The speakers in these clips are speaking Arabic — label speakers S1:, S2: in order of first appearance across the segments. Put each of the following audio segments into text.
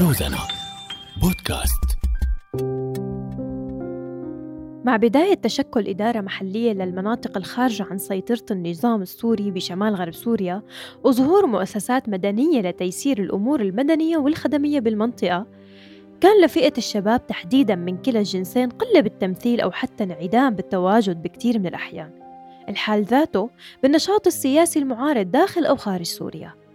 S1: روزانا بودكاست.
S2: مع بداية تشكل إدارة محلية للمناطق الخارجة عن سيطرة النظام السوري بشمال غرب سوريا وظهور مؤسسات مدنية لتيسير الأمور المدنية والخدمية بالمنطقة كان لفئة الشباب تحديداً من كلا الجنسين قلة بالتمثيل أو حتى انعدام بالتواجد بكثير من الأحيان. الحال ذاته بالنشاط السياسي المعارض داخل أو خارج سوريا.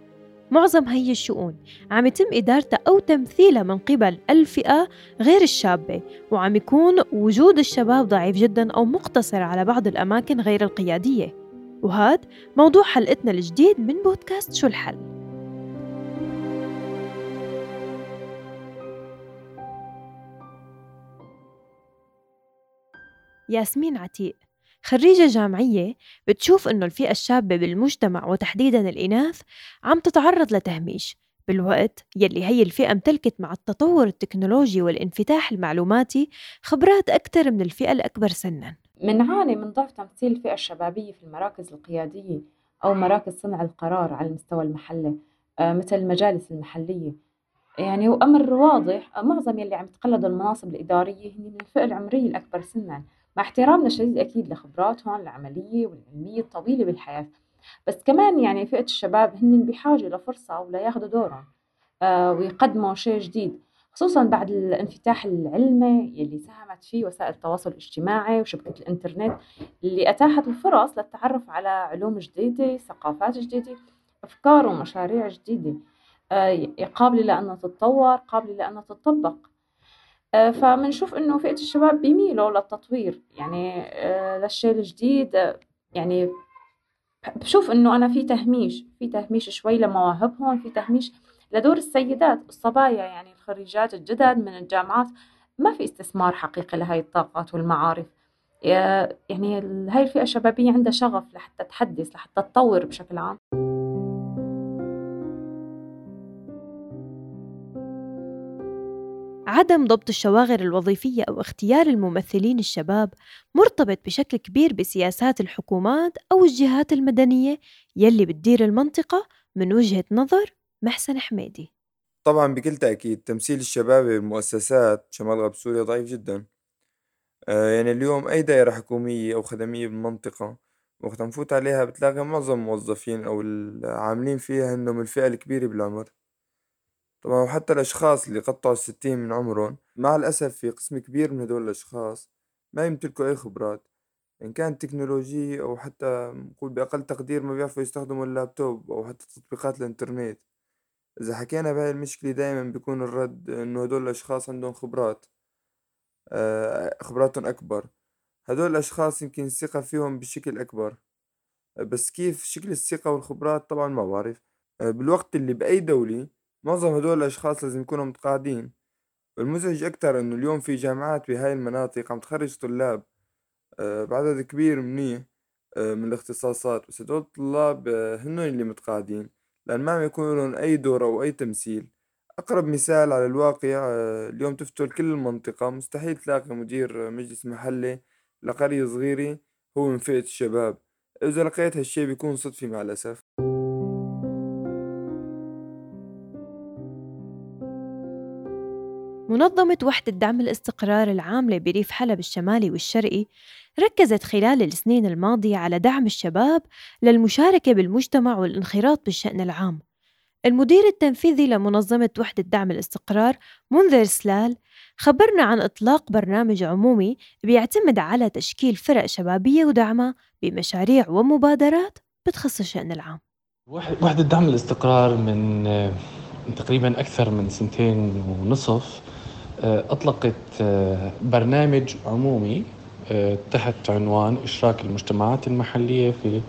S2: معظم هي الشؤون. عم يتم إدارتها أو تمثيلها من قبل الفئة غير الشابة وعم يكون وجود الشباب ضعيف جدا أو مقتصر على بعض الأماكن غير القيادية. وهذا موضوع حلقتنا الجديد من بودكاست شو الحل. ياسمين عتيق. خريجة جامعية بتشوف إنه الفئة الشابة بالمجتمع وتحديداً الإناث عم تتعرض لتهميش بالوقت يلي هي الفئة امتلكت مع التطور التكنولوجي والانفتاح المعلوماتي خبرات أكثر من الفئة الأكبر سناً.
S3: منعاني من ضعف تمثيل الفئة الشبابية في المراكز القيادية أو مراكز صنع القرار على المستوى المحلي آه، مثل المجالس المحلية. يعني هو أمر واضح معظم يلي عم يتقلدوا المناصب الإدارية هن من الفئة العمرية الأكبر سناً. مع احترامنا الشديد أكيد لخبراتهم العملية والعلمية الطويلة بالحياة. بس كمان يعني فئة الشباب هن بحاجة لفرصة ولا ياخذوا دورهم آه ويقدموا شيء جديد. خصوصا بعد الانفتاح العلمي يلي ساهمت فيه وسائل التواصل الاجتماعي وشبكة الإنترنت اللي أتاحت الفرص للتعرف على علوم جديدة ثقافات جديدة أفكار ومشاريع جديدة. آه قابلة لأنها تتطور قابلة لأنها تطبق آه، فبنشوف إنه فئة الشباب بيميلوا للتطوير. يعني آه، للشيء الجديد آه، يعني بشوف إنه أنا في تهميش في تهميش شوي لمواهبهم في تهميش لدور السيدات الصبايا يعني الخريجات الجدد من الجامعات. ما في استثمار حقيقي لهاي الطاقات والمعارف. يعني هاي الفئة الشبابية عندها شغف لحتى تحدث لحتى تطور بشكل عام.
S2: عدم ضبط الشواغر الوظيفية أو اختيار الممثلين الشباب مرتبط بشكل كبير بسياسات الحكومات أو الجهات المدنية يلي بتدير المنطقة من وجهة نظر محسن حميدي.
S4: طبعا بكل تأكيد تمثيل الشباب بالمؤسسات شمال غرب سوريا ضعيف جدا. آه يعني اليوم أي دائرة حكومية أو خدمية بالمنطقة وقت نفوت عليها بتلاقي معظم الموظفين أو العاملين فيها إنهم الفئة الكبيرة بالعمر. طبعا وحتى الأشخاص اللي قطعوا الستين من عمرهم مع الأسف في قسم كبير من هدول الأشخاص ما يمتلكوا أي خبرات. إن كانت تكنولوجية أو حتى نقول بأقل تقدير ما بيعرفوا يستخدموا اللابتوب أو حتى تطبيقات الإنترنت. إذا حكينا بهاي المشكلة دايما بيكون الرد إنه هدول الأشخاص عندهم خبرات آه، خبراتهم أكبر. هدول الأشخاص يمكن الثقة فيهم بشكل أكبر. بس كيف شكل الثقة والخبرات طبعا ما بعرف. آه، بالوقت اللي بأي دولة معظم هدول الأشخاص لازم يكونوا متقاعدين والمزعج أكتر إنه اليوم في جامعات بهاي المناطق عم تخرج طلاب آه، بعدد كبير منيح آه، من الاختصاصات بس هدول الطلاب آه، هنن اللي متقاعدين لأن ما عم يكون لهم أي دور أو أي تمثيل. أقرب مثال على الواقع اليوم تفتل كل المنطقة مستحيل تلاقي مدير مجلس محلي لقرية صغيرة هو من فئة الشباب. إذا لقيت هالشي بيكون صدفي مع الأسف.
S2: منظمة وحدة دعم الاستقرار العاملة بريف حلب الشمالي والشرقي ركزت خلال السنين الماضية على دعم الشباب للمشاركة بالمجتمع والانخراط بالشأن العام. المدير التنفيذي لمنظمة وحدة دعم الاستقرار منذر سلال خبرنا عن إطلاق برنامج عمومي بيعتمد على تشكيل فرق شبابية ودعمها بمشاريع ومبادرات بتخص الشأن العام.
S5: وحدة دعم الاستقرار من تقريبا أكثر من سنتين ونصف آه، أطلقت آه، برنامج عمومي آه، تحت عنوان إشراك المجتمعات المحلية في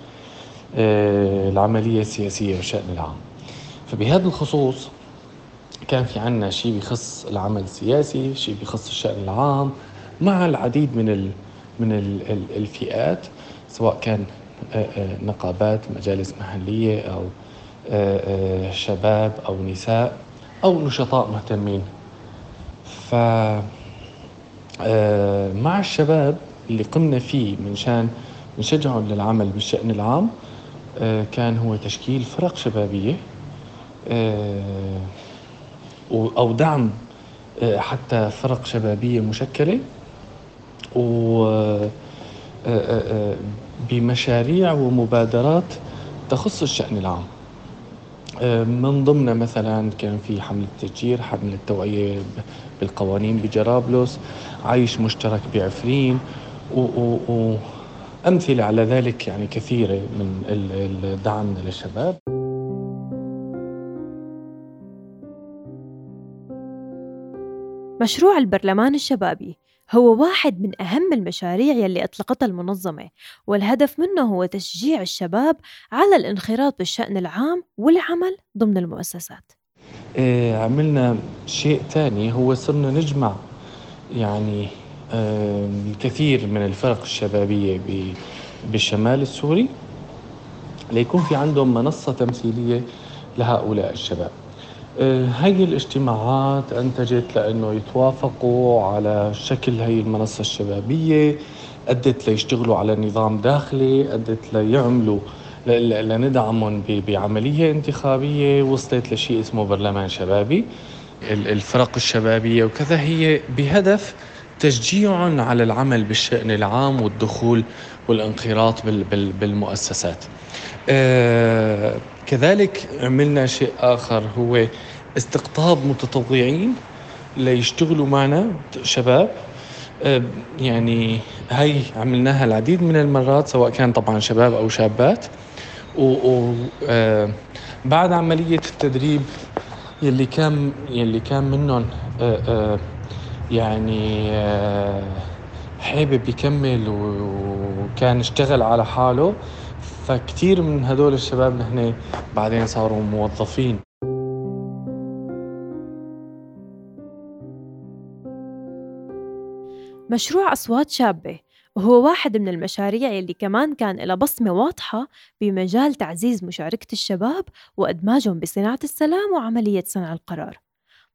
S5: العملية السياسية والشأن العام. فبهذا الخصوص كان في عنا شيء بيخص العمل السياسي شيء بيخص الشأن العام مع العديد من ال من ال الفئات سواء كان نقابات مجالس محلية أو شباب أو نساء أو نشطاء مهتمين. ف آه، مع الشباب اللي قمنا فيه من شان نشجعهم للعمل بالشأن العام آه، كان هو تشكيل فرق شبابية آه، أو دعم حتى فرق شبابية مشكلة و بمشاريع ومبادرات تخص الشأن العام. من ضمنها مثلا كان في حملة تشجير حملة توعية بالقوانين بجرابلس عيش مشترك بعفرين وأمثلة على ذلك يعني كثيرة من الدعم للشباب.
S2: مشروع البرلمان الشبابي هو واحد من أهم المشاريع يلي أطلقتها المنظمة والهدف منه هو تشجيع الشباب على الانخراط بالشأن العام والعمل ضمن المؤسسات.
S5: إيه عملنا شيء تاني هو صرنا نجمع يعني آه الكثير من الفرق الشبابية بالشمال السوري ليكون في عندهم منصة تمثيلية لهؤلاء الشباب. آه، هاي الاجتماعات انتجت لأنه يتوافقوا على شكل هي المنصة الشبابية أدت ليشتغلوا على نظام داخلي أدت ليعملوا لندعمهم بعملية انتخابية وصلت لشيء اسمه برلمان شبابي. الفرق الشبابية وكذا هي بهدف تشجيعهم على العمل بالشأن العام والدخول والانخراط بالمؤسسات. آه كذلك عملنا شيء آخر هو استقطاب متطوعين ليشتغلوا معنا شباب. يعني هاي عملناها العديد من المرات سواء كان طبعا شباب أو شابات. و آه بعد عملية التدريب يلي كان يلي كان منهم يعني حابب يكمل وكان اشتغل على حاله فكتير من هدول الشباب نحن بعدين صاروا موظفين.
S2: مشروع أصوات شابة وهو واحد من المشاريع اللي كمان كان له بصمة واضحة بمجال تعزيز مشاركة الشباب وإدماجهم بصناعة السلام وعملية صنع القرار.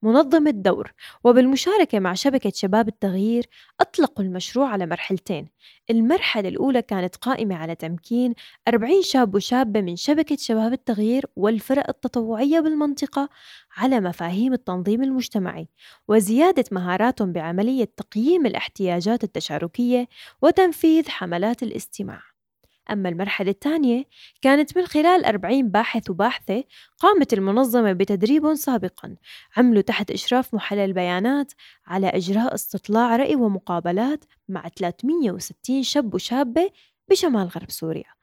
S2: منظم الدور وبالمشاركة مع شبكة شباب التغيير أطلقوا المشروع على مرحلتين. المرحلة الأولى كانت قائمة على تمكين 40 شاب وشابة من شبكة شباب التغيير والفرق التطوعية بالمنطقة على مفاهيم التنظيم المجتمعي وزيادة مهاراتهم بعملية تقييم الاحتياجات التشاركية وتنفيذ حملات الاستماع. أما المرحلة الثانية كانت من خلال 40 باحث وباحثة قامت المنظمة بتدريبهم سابقا عملوا تحت إشراف محلل بيانات على إجراء استطلاع رأي ومقابلات مع 360 شاب وشابة بشمال غرب سوريا.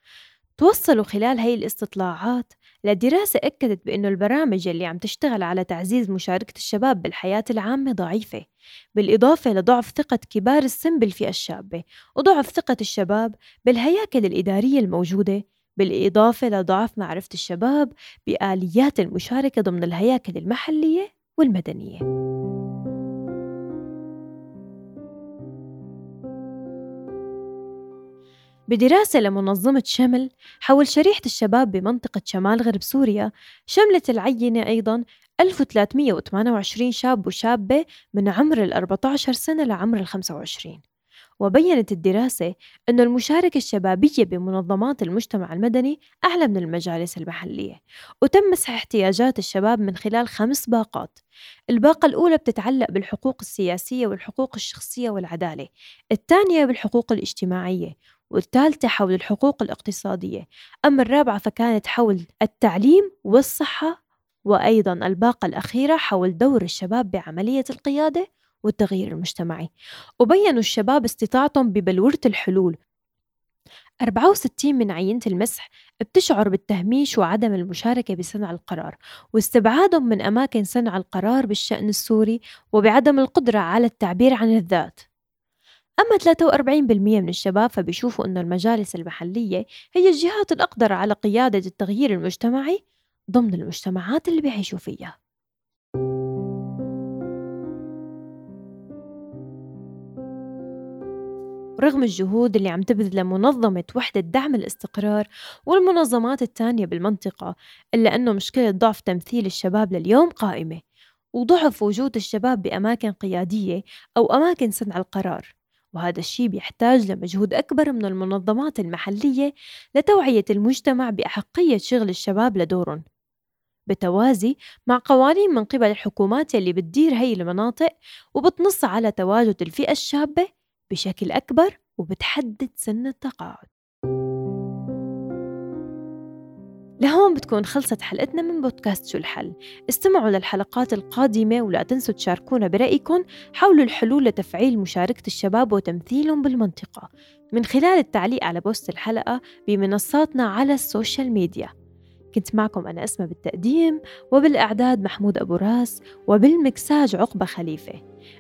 S2: توصلوا خلال هاي الاستطلاعات لدراسة أكدت بأنه البرامج اللي عم تشتغل على تعزيز مشاركة الشباب بالحياة العامة ضعيفة بالإضافة لضعف ثقة كبار السن بالفئة الشابة وضعف ثقة الشباب بالهياكل الإدارية الموجودة بالإضافة لضعف معرفة الشباب بآليات المشاركة ضمن الهياكل المحلية والمدنية. بدراسة لمنظمة شمل حول شريحة الشباب بمنطقة شمال غرب سوريا شملت العينة أيضا 1328 شاب وشابة من عمر ال 14 سنة لعمر ال 25 وبينت الدراسة أن المشاركة الشبابية بمنظمات المجتمع المدني أعلى من المجالس المحلية وتم مسح احتياجات الشباب من خلال خمس باقات. الباقة الأولى بتتعلق بالحقوق السياسية والحقوق الشخصية والعدالة الثانية بالحقوق الاجتماعية والثالثة حول الحقوق الاقتصادية. أما الرابعة فكانت حول التعليم والصحة وأيضا الباقة الأخيرة حول دور الشباب بعملية القيادة والتغيير المجتمعي. وبينوا الشباب استطاعتهم ببلورة الحلول. 64 من عينة المسح بتشعر بالتهميش وعدم المشاركة بصنع القرار واستبعادهم من أماكن صنع القرار بالشأن السوري وبعدم القدرة على التعبير عن الذات. أما 43% من الشباب فبيشوفوا أنه المجالس المحلية هي الجهات الأقدر على قيادة التغيير المجتمعي ضمن المجتمعات اللي بيعيشوا فيها. رغم الجهود اللي عم تبذل منظمة وحدة دعم الاستقرار والمنظمات التانية بالمنطقة إلا أنه مشكلة ضعف تمثيل الشباب لليوم قائمة وضعف وجود الشباب بأماكن قيادية أو أماكن صنع القرار. وهذا الشيء بيحتاج لمجهود أكبر من المنظمات المحلية لتوعية المجتمع بأحقية شغل الشباب لدورهم. بتوازي مع قوانين من قبل الحكومات اللي بتدير هي المناطق وبتنص على تواجد الفئة الشابة بشكل أكبر وبتحدد سن التقاعد. لهون بتكون خلصت حلقتنا من بودكاست شو الحل. استمعوا للحلقات القادمة ولا تنسوا تشاركونا برأيكم حول الحلول لتفعيل مشاركة الشباب وتمثيلهم بالمنطقة. من خلال التعليق على post الحلقة بمنصاتنا على ال social media. كنت معكم أنا أسمى بالتقديم وبالإعداد محمود أبو راس وبالمكساج عقبة خليفة.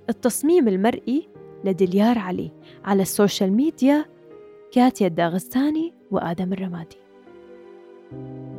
S2: التصميم المرئي لدليار علي. على ال social media كاتيا الداغستاني وآدم الرمادي. thank you